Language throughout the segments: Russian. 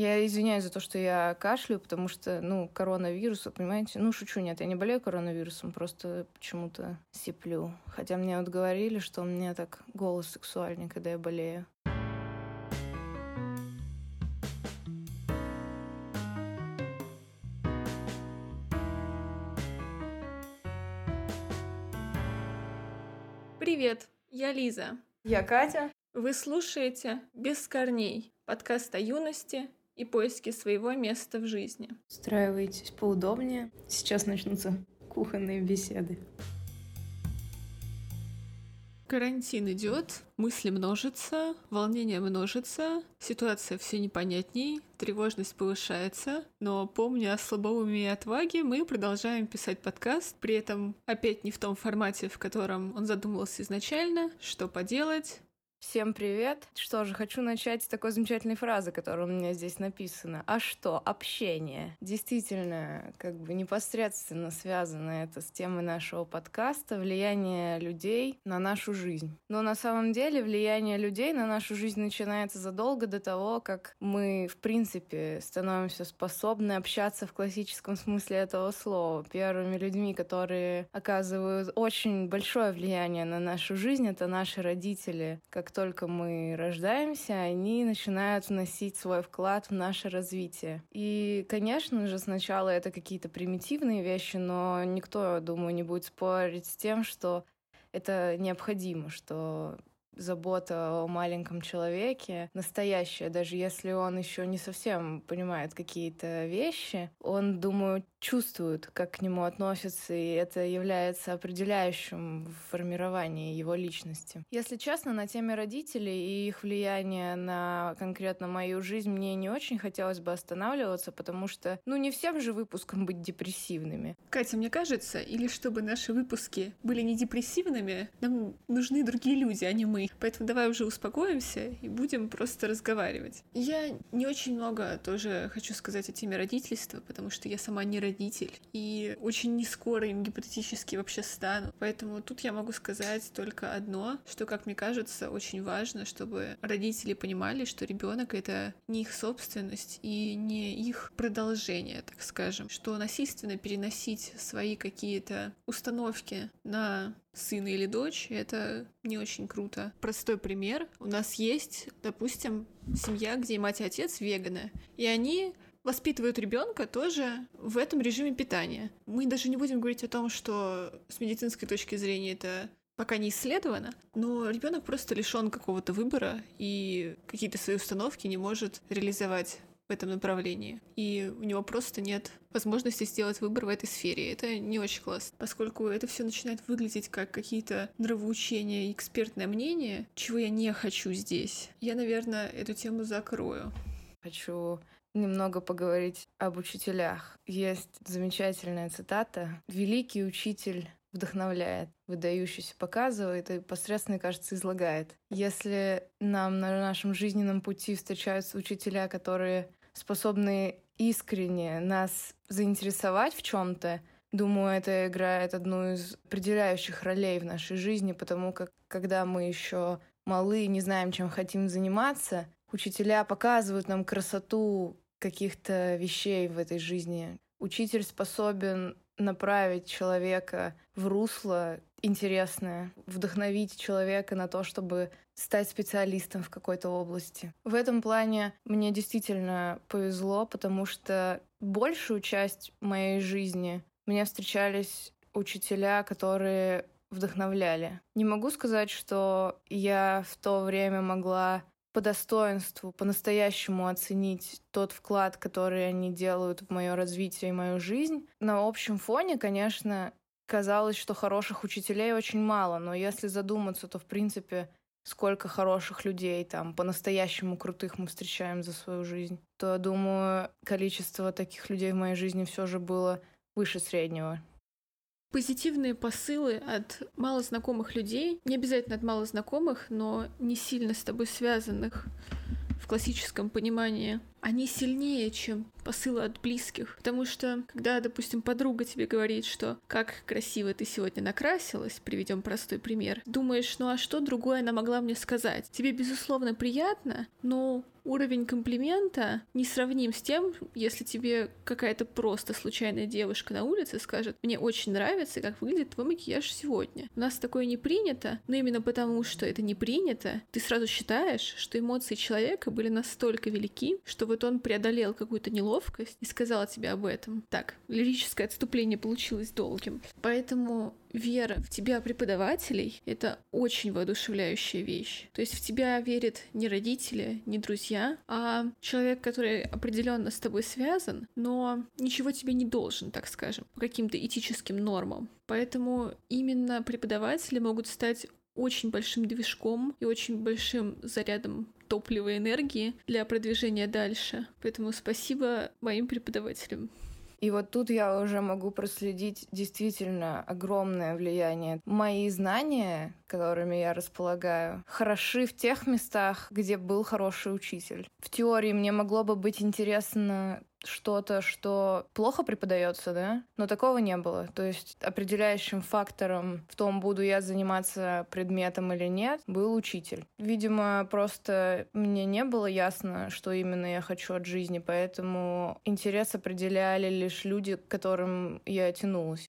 Я извиняюсь за то, что я кашляю, потому что, ну, коронавирус, понимаете? Ну, шучу, нет, я не болею коронавирусом, просто почему-то сиплю. Хотя мне вот говорили, что у меня так голос сексуальный, когда я болею. Привет, я Лиза. Я Катя. Вы слушаете «Без корней» — подкаст о юности и поиске своего места в жизни. Устраивайтесь поудобнее. Сейчас начнутся кухонные беседы. Карантин идет, мысли множатся, волнение множится, ситуация все непонятней, тревожность повышается, но помня о слабоумии и отваге, мы продолжаем писать подкаст, при этом опять не в том формате, в котором он задумывался изначально, что поделать, Всем привет! Что же, хочу начать с такой замечательной фразы, которая у меня здесь написана. А что? Общение. Действительно, как бы непосредственно связано это с темой нашего подкаста влияние людей на нашу жизнь. Но на самом деле влияние людей на нашу жизнь начинается задолго до того, как мы, в принципе, становимся способны общаться в классическом смысле этого слова. Первыми людьми, которые оказывают очень большое влияние на нашу жизнь, это наши родители, как только мы рождаемся, они начинают вносить свой вклад в наше развитие. И, конечно же, сначала это какие-то примитивные вещи, но никто, думаю, не будет спорить с тем, что это необходимо, что забота о маленьком человеке настоящая, даже если он еще не совсем понимает какие-то вещи, он, думаю, чувствует, как к нему относятся, и это является определяющим в формировании его личности. Если честно, на теме родителей и их влияния на конкретно мою жизнь мне не очень хотелось бы останавливаться, потому что, ну, не всем же выпускам быть депрессивными. Катя, мне кажется, или чтобы наши выпуски были не депрессивными, нам нужны другие люди, а не мы. Поэтому давай уже успокоимся и будем просто разговаривать. Я не очень много тоже хочу сказать о теме родительства, потому что я сама не родитель и очень не скоро им гипотетически вообще стану. Поэтому тут я могу сказать только одно, что, как мне кажется, очень важно, чтобы родители понимали, что ребенок это не их собственность и не их продолжение, так скажем, что насильственно переносить свои какие-то установки на сына или дочь, это не очень круто. Простой пример. У нас есть, допустим, семья, где мать и отец веганы, и они воспитывают ребенка тоже в этом режиме питания. Мы даже не будем говорить о том, что с медицинской точки зрения это пока не исследовано, но ребенок просто лишен какого-то выбора и какие-то свои установки не может реализовать в этом направлении. И у него просто нет возможности сделать выбор в этой сфере. Это не очень классно, поскольку это все начинает выглядеть как какие-то нравоучения экспертное мнение, чего я не хочу здесь. Я, наверное, эту тему закрою. Хочу немного поговорить об учителях. Есть замечательная цитата. «Великий учитель вдохновляет, выдающийся показывает и посредственно, кажется, излагает. Если нам на нашем жизненном пути встречаются учителя, которые способны искренне нас заинтересовать в чем-то, Думаю, это играет одну из определяющих ролей в нашей жизни, потому как когда мы еще малы и не знаем, чем хотим заниматься, учителя показывают нам красоту каких-то вещей в этой жизни. Учитель способен направить человека в русло интересное, вдохновить человека на то, чтобы стать специалистом в какой-то области. В этом плане мне действительно повезло, потому что большую часть моей жизни мне встречались учителя, которые вдохновляли. Не могу сказать, что я в то время могла по достоинству, по-настоящему оценить тот вклад, который они делают в мое развитие и мою жизнь. На общем фоне, конечно, казалось, что хороших учителей очень мало, но если задуматься, то, в принципе, сколько хороших людей там по-настоящему крутых мы встречаем за свою жизнь, то, думаю, количество таких людей в моей жизни все же было выше среднего. Позитивные посылы от малознакомых людей, не обязательно от малознакомых, но не сильно с тобой связанных в классическом понимании они сильнее, чем посылы от близких. Потому что, когда, допустим, подруга тебе говорит, что как красиво ты сегодня накрасилась, приведем простой пример, думаешь, ну а что другое она могла мне сказать? Тебе, безусловно, приятно, но уровень комплимента не сравним с тем, если тебе какая-то просто случайная девушка на улице скажет, мне очень нравится, как выглядит твой макияж сегодня. У нас такое не принято, но именно потому, что это не принято, ты сразу считаешь, что эмоции человека были настолько велики, что вот он преодолел какую-то неловкость и сказал тебе об этом. Так, лирическое отступление получилось долгим. Поэтому вера в тебя преподавателей — это очень воодушевляющая вещь. То есть в тебя верят не родители, не друзья, а человек, который определенно с тобой связан, но ничего тебе не должен, так скажем, по каким-то этическим нормам. Поэтому именно преподаватели могут стать очень большим движком и очень большим зарядом топлива и энергии для продвижения дальше. Поэтому спасибо моим преподавателям. И вот тут я уже могу проследить действительно огромное влияние. Мои знания, которыми я располагаю, хороши в тех местах, где был хороший учитель. В теории мне могло бы быть интересно что-то, что плохо преподается, да, но такого не было. То есть определяющим фактором в том, буду я заниматься предметом или нет, был учитель. Видимо, просто мне не было ясно, что именно я хочу от жизни, поэтому интерес определяли лишь люди, к которым я тянулась.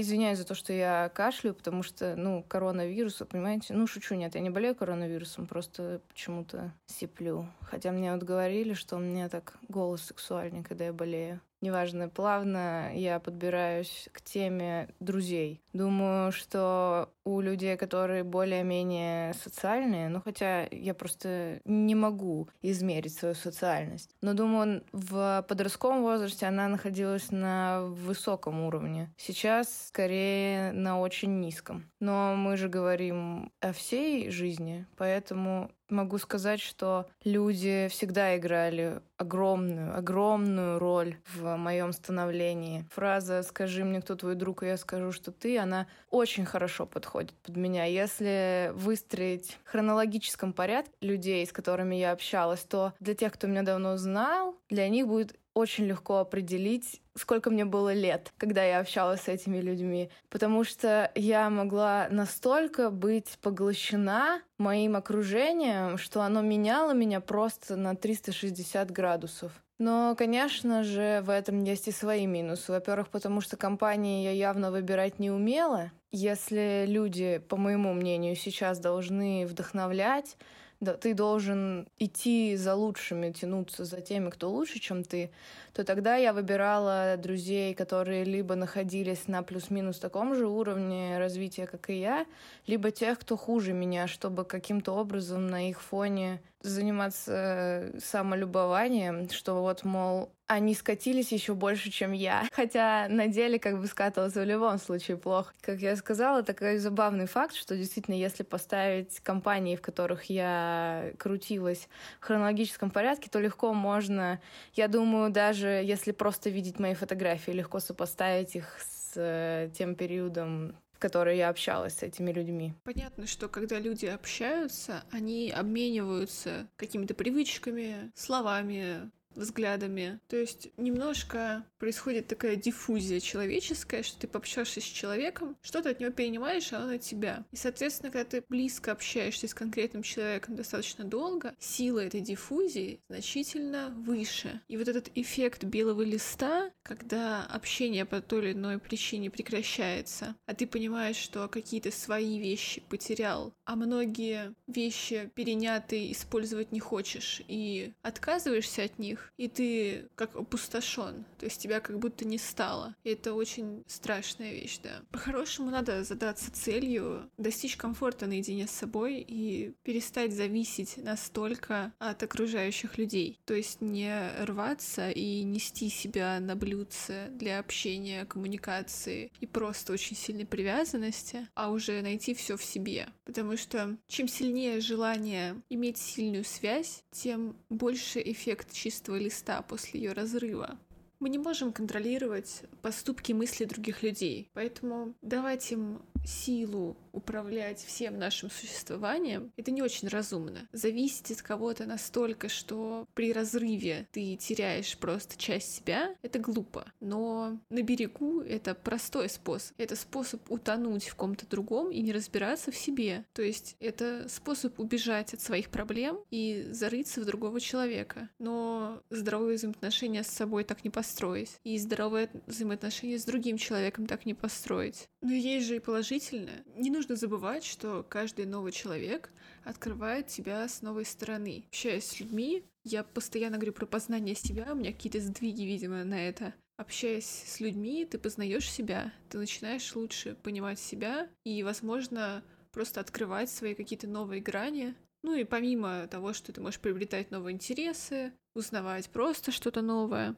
Извиняюсь за то, что я кашляю, потому что, ну, коронавирус, понимаете? Ну, шучу, нет, я не болею коронавирусом, просто почему-то сиплю. Хотя мне вот говорили, что у меня так голос сексуальный, когда я болею неважно, плавно я подбираюсь к теме друзей. Думаю, что у людей, которые более-менее социальные, ну хотя я просто не могу измерить свою социальность, но думаю, в подростковом возрасте она находилась на высоком уровне. Сейчас скорее на очень низком. Но мы же говорим о всей жизни, поэтому могу сказать, что люди всегда играли огромную, огромную роль в моем становлении. Фраза «скажи мне, кто твой друг, и я скажу, что ты», она очень хорошо подходит под меня. Если выстроить в хронологическом порядке людей, с которыми я общалась, то для тех, кто меня давно знал, для них будет очень легко определить, сколько мне было лет, когда я общалась с этими людьми, потому что я могла настолько быть поглощена моим окружением, что оно меняло меня просто на 360 градусов. Но, конечно же, в этом есть и свои минусы. Во-первых, потому что компании я явно выбирать не умела. Если люди, по моему мнению, сейчас должны вдохновлять, да, ты должен идти за лучшими, тянуться за теми, кто лучше, чем ты, то тогда я выбирала друзей, которые либо находились на плюс-минус таком же уровне развития, как и я, либо тех, кто хуже меня, чтобы каким-то образом на их фоне заниматься самолюбованием, что вот, мол, они скатились еще больше, чем я. Хотя на деле как бы скатываться в любом случае плохо. Как я сказала, такой забавный факт, что действительно, если поставить компании, в которых я крутилась в хронологическом порядке, то легко можно, я думаю, даже даже если просто видеть мои фотографии, легко сопоставить их с э, тем периодом, в который я общалась с этими людьми. Понятно, что когда люди общаются, они обмениваются какими-то привычками, словами, взглядами. То есть немножко происходит такая диффузия человеческая, что ты пообщаешься с человеком, что-то от него перенимаешь, а он от тебя. И, соответственно, когда ты близко общаешься с конкретным человеком достаточно долго, сила этой диффузии значительно выше. И вот этот эффект белого листа, когда общение по той или иной причине прекращается, а ты понимаешь, что какие-то свои вещи потерял, а многие вещи перенятые использовать не хочешь и отказываешься от них, и ты как опустошен, то есть тебя как будто не стало. И это очень страшная вещь, да. По-хорошему надо задаться целью достичь комфорта наедине с собой и перестать зависеть настолько от окружающих людей. То есть не рваться и нести себя на блюдце для общения, коммуникации и просто очень сильной привязанности, а уже найти все в себе. Потому что чем сильнее желание иметь сильную связь, тем больше эффект чистого листа после ее разрыва. Мы не можем контролировать поступки мысли других людей, поэтому давать им силу управлять всем нашим существованием, это не очень разумно. Зависеть от кого-то настолько, что при разрыве ты теряешь просто часть себя, это глупо. Но на берегу это простой способ. Это способ утонуть в ком-то другом и не разбираться в себе. То есть это способ убежать от своих проблем и зарыться в другого человека. Но здоровые взаимоотношения с собой так не построить. И здоровые взаимоотношения с другим человеком так не построить. Но есть же и положительное. Не нужно забывать, что каждый новый человек открывает тебя с новой стороны. Общаясь с людьми, я постоянно говорю про познание себя, у меня какие-то сдвиги, видимо, на это. Общаясь с людьми, ты познаешь себя, ты начинаешь лучше понимать себя и, возможно, просто открывать свои какие-то новые грани. Ну и помимо того, что ты можешь приобретать новые интересы, узнавать просто что-то новое,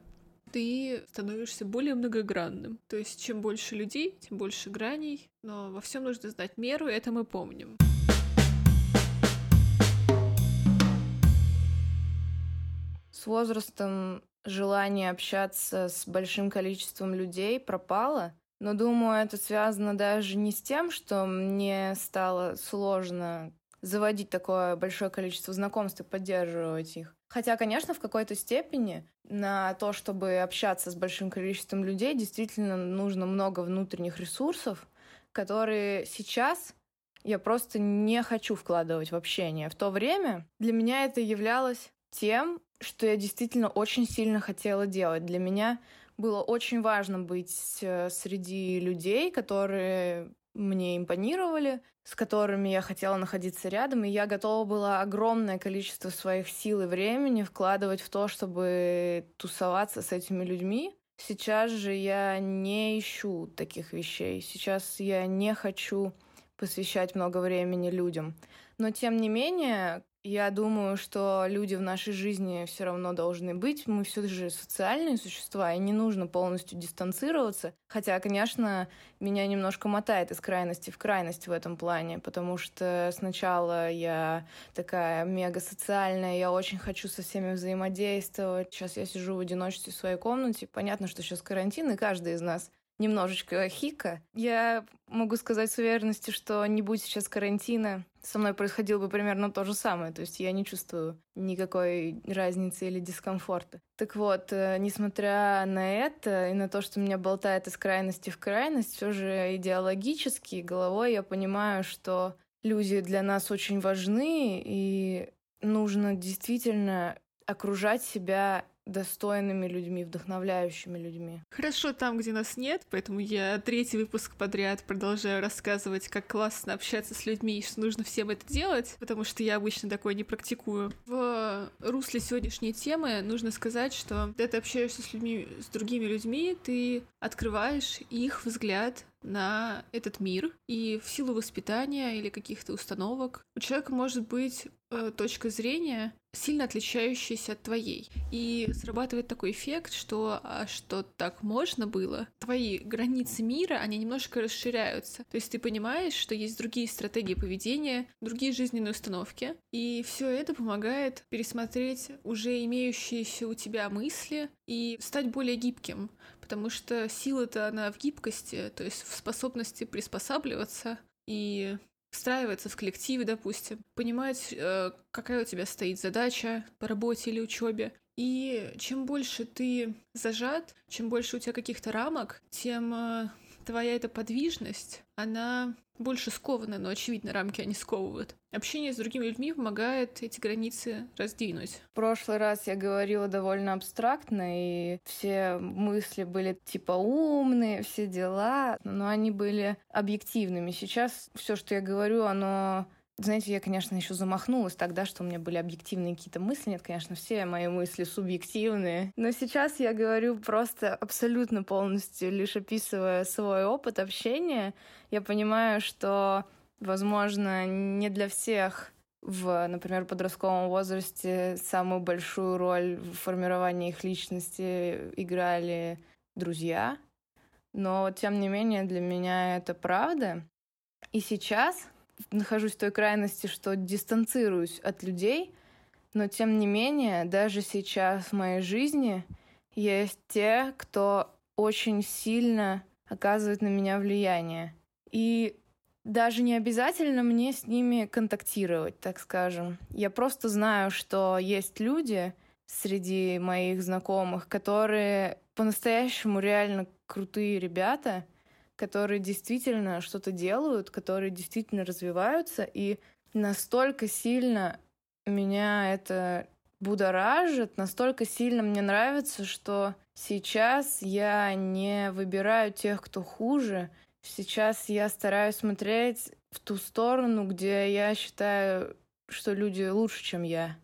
ты становишься более многогранным. То есть чем больше людей, тем больше граней, но во всем нужно знать меру, и это мы помним. С возрастом желание общаться с большим количеством людей пропало, но думаю, это связано даже не с тем, что мне стало сложно заводить такое большое количество знакомств и поддерживать их. Хотя, конечно, в какой-то степени на то, чтобы общаться с большим количеством людей, действительно нужно много внутренних ресурсов, которые сейчас я просто не хочу вкладывать в общение. В то время для меня это являлось тем, что я действительно очень сильно хотела делать. Для меня было очень важно быть э, среди людей, которые мне импонировали, с которыми я хотела находиться рядом, и я готова была огромное количество своих сил и времени вкладывать в то, чтобы тусоваться с этими людьми. Сейчас же я не ищу таких вещей. Сейчас я не хочу посвящать много времени людям. Но тем не менее, я думаю, что люди в нашей жизни все равно должны быть. Мы все же социальные существа, и не нужно полностью дистанцироваться. Хотя, конечно, меня немножко мотает из крайности в крайность в этом плане, потому что сначала я такая мега социальная, я очень хочу со всеми взаимодействовать. Сейчас я сижу в одиночестве в своей комнате. Понятно, что сейчас карантин, и каждый из нас немножечко хика. Я могу сказать с уверенностью, что не будь сейчас карантина, со мной происходило бы примерно то же самое. То есть я не чувствую никакой разницы или дискомфорта. Так вот, э, несмотря на это и на то, что меня болтает из крайности в крайность, все же идеологически головой я понимаю, что люди для нас очень важны, и нужно действительно окружать себя достойными людьми, вдохновляющими людьми. Хорошо там, где нас нет, поэтому я третий выпуск подряд продолжаю рассказывать, как классно общаться с людьми и что нужно всем это делать, потому что я обычно такое не практикую. В русле сегодняшней темы нужно сказать, что когда ты общаешься с людьми, с другими людьми, ты открываешь их взгляд на этот мир, и в силу воспитания или каких-то установок у человека может быть точка зрения, сильно отличающаяся от твоей. И срабатывает такой эффект, что а что так можно было, твои границы мира, они немножко расширяются. То есть ты понимаешь, что есть другие стратегии поведения, другие жизненные установки, и все это помогает пересмотреть уже имеющиеся у тебя мысли и стать более гибким потому что сила-то она в гибкости, то есть в способности приспосабливаться и встраиваться в коллективе, допустим, понимать, э, какая у тебя стоит задача по работе или учебе. И чем больше ты зажат, чем больше у тебя каких-то рамок, тем э, твоя эта подвижность, она больше скована, но, очевидно, рамки они сковывают. Общение с другими людьми помогает эти границы раздвинуть. В прошлый раз я говорила довольно абстрактно, и все мысли были типа умные, все дела, но они были объективными. Сейчас все, что я говорю, оно знаете, я, конечно, еще замахнулась тогда, что у меня были объективные какие-то мысли. Нет, конечно, все мои мысли субъективные. Но сейчас я говорю просто абсолютно полностью, лишь описывая свой опыт общения. Я понимаю, что, возможно, не для всех в, например, подростковом возрасте самую большую роль в формировании их личности играли друзья. Но, тем не менее, для меня это правда. И сейчас нахожусь в той крайности, что дистанцируюсь от людей, но тем не менее, даже сейчас в моей жизни есть те, кто очень сильно оказывает на меня влияние. И даже не обязательно мне с ними контактировать, так скажем. Я просто знаю, что есть люди среди моих знакомых, которые по-настоящему реально крутые ребята, которые действительно что-то делают, которые действительно развиваются, и настолько сильно меня это будоражит, настолько сильно мне нравится, что сейчас я не выбираю тех, кто хуже. Сейчас я стараюсь смотреть в ту сторону, где я считаю, что люди лучше, чем я.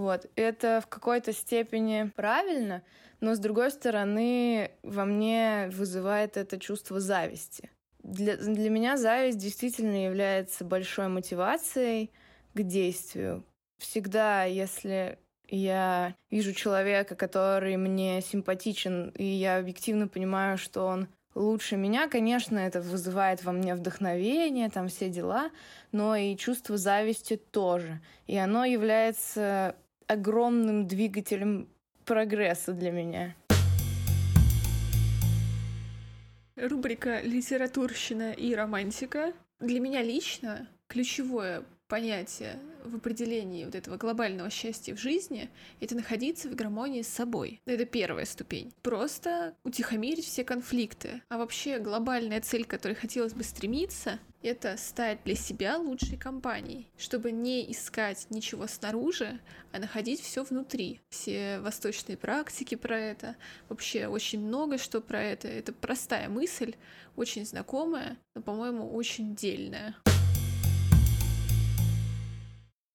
Вот. Это в какой-то степени правильно, но с другой стороны во мне вызывает это чувство зависти. Для, для меня зависть действительно является большой мотивацией к действию. Всегда, если я вижу человека, который мне симпатичен, и я объективно понимаю, что он лучше меня, конечно, это вызывает во мне вдохновение, там все дела, но и чувство зависти тоже. И оно является огромным двигателем прогресса для меня. Рубрика «Литературщина и романтика». Для меня лично ключевое понятие в определении вот этого глобального счастья в жизни — это находиться в гармонии с собой. Это первая ступень. Просто утихомирить все конфликты. А вообще глобальная цель, к которой хотелось бы стремиться, это стать для себя лучшей компанией, чтобы не искать ничего снаружи, а находить все внутри. Все восточные практики про это, вообще очень много что про это. Это простая мысль, очень знакомая, но, по-моему, очень дельная.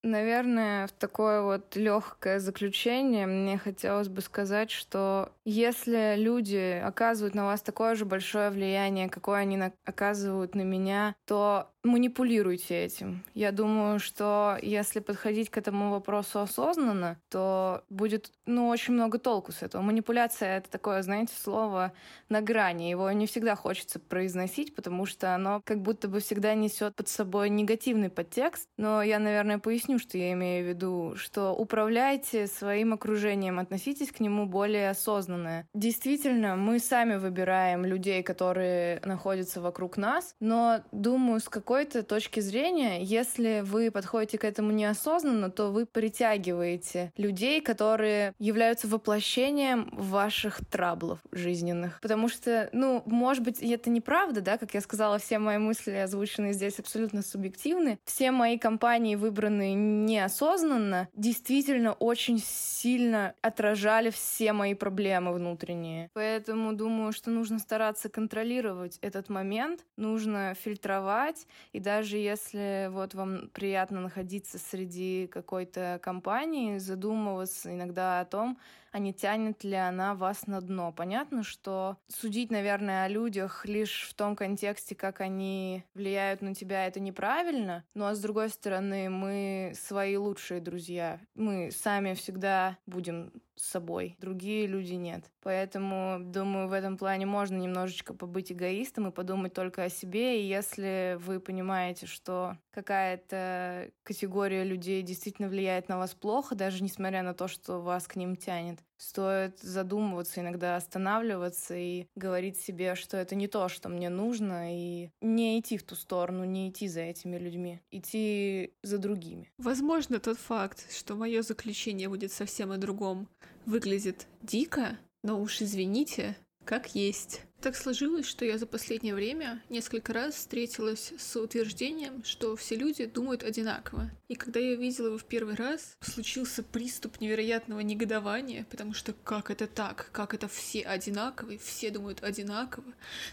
Наверное, в такое вот легкое заключение мне хотелось бы сказать, что если люди оказывают на вас такое же большое влияние, какое они оказывают на меня, то манипулируйте этим. Я думаю, что если подходить к этому вопросу осознанно, то будет, ну, очень много толку с этого. Манипуляция — это такое, знаете, слово на грани. Его не всегда хочется произносить, потому что оно как будто бы всегда несет под собой негативный подтекст. Но я, наверное, поясню, что я имею в виду, что управляйте своим окружением, относитесь к нему более осознанно. Действительно, мы сами выбираем людей, которые находятся вокруг нас, но думаю, с какой какой-то точки зрения, если вы подходите к этому неосознанно, то вы притягиваете людей, которые являются воплощением ваших траблов жизненных. Потому что, ну, может быть, это неправда, да, как я сказала, все мои мысли, озвученные здесь, абсолютно субъективны. Все мои компании, выбранные неосознанно, действительно очень сильно отражали все мои проблемы внутренние. Поэтому думаю, что нужно стараться контролировать этот момент, нужно фильтровать и даже если вот вам приятно находиться среди какой-то компании, задумываться иногда о том, а не тянет ли она вас на дно. Понятно, что судить, наверное, о людях лишь в том контексте, как они влияют на тебя, это неправильно. Но, а с другой стороны, мы свои лучшие друзья. Мы сами всегда будем с собой. Другие люди нет. Поэтому, думаю, в этом плане можно немножечко побыть эгоистом и подумать только о себе. И если вы понимаете, что какая-то категория людей действительно влияет на вас плохо, даже несмотря на то, что вас к ним тянет, стоит задумываться, иногда останавливаться и говорить себе, что это не то, что мне нужно, и не идти в ту сторону, не идти за этими людьми, идти за другими. Возможно, тот факт, что мое заключение будет совсем о другом, выглядит дико, но уж извините, как есть. Так сложилось, что я за последнее время несколько раз встретилась с утверждением, что все люди думают одинаково. И когда я увидела его в первый раз, случился приступ невероятного негодования, потому что как это так? Как это все одинаковые? Все думают одинаково?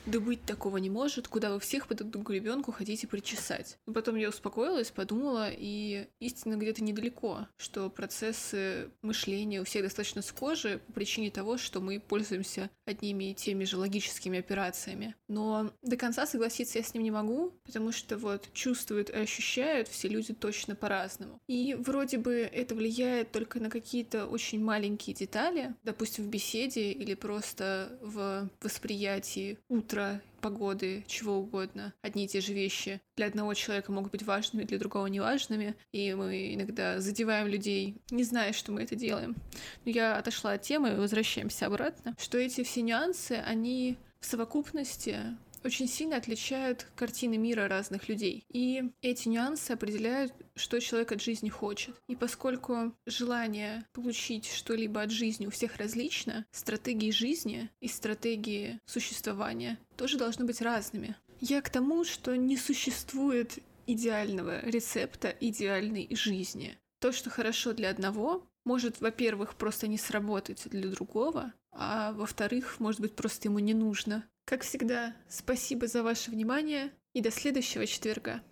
Да быть такого не может, куда вы всех под одну гребенку хотите причесать. Потом я успокоилась, подумала, и истина где-то недалеко, что процессы мышления у всех достаточно схожи по причине того, что мы пользуемся одними и теми же логическими хирургическими операциями. Но до конца согласиться я с ним не могу, потому что вот чувствуют и ощущают все люди точно по-разному. И вроде бы это влияет только на какие-то очень маленькие детали, допустим, в беседе или просто в восприятии утра погоды, чего угодно. Одни и те же вещи для одного человека могут быть важными, для другого неважными, и мы иногда задеваем людей, не зная, что мы это делаем. Но я отошла от темы, возвращаемся обратно, что эти все нюансы, они в совокупности очень сильно отличают картины мира разных людей. И эти нюансы определяют, что человек от жизни хочет. И поскольку желание получить что-либо от жизни у всех различно, стратегии жизни и стратегии существования тоже должны быть разными. Я к тому, что не существует идеального рецепта идеальной жизни. То, что хорошо для одного, может, во-первых, просто не сработать для другого, а во-вторых, может быть, просто ему не нужно. Как всегда, спасибо за ваше внимание и до следующего четверга.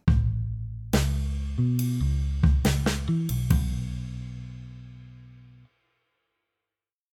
thank you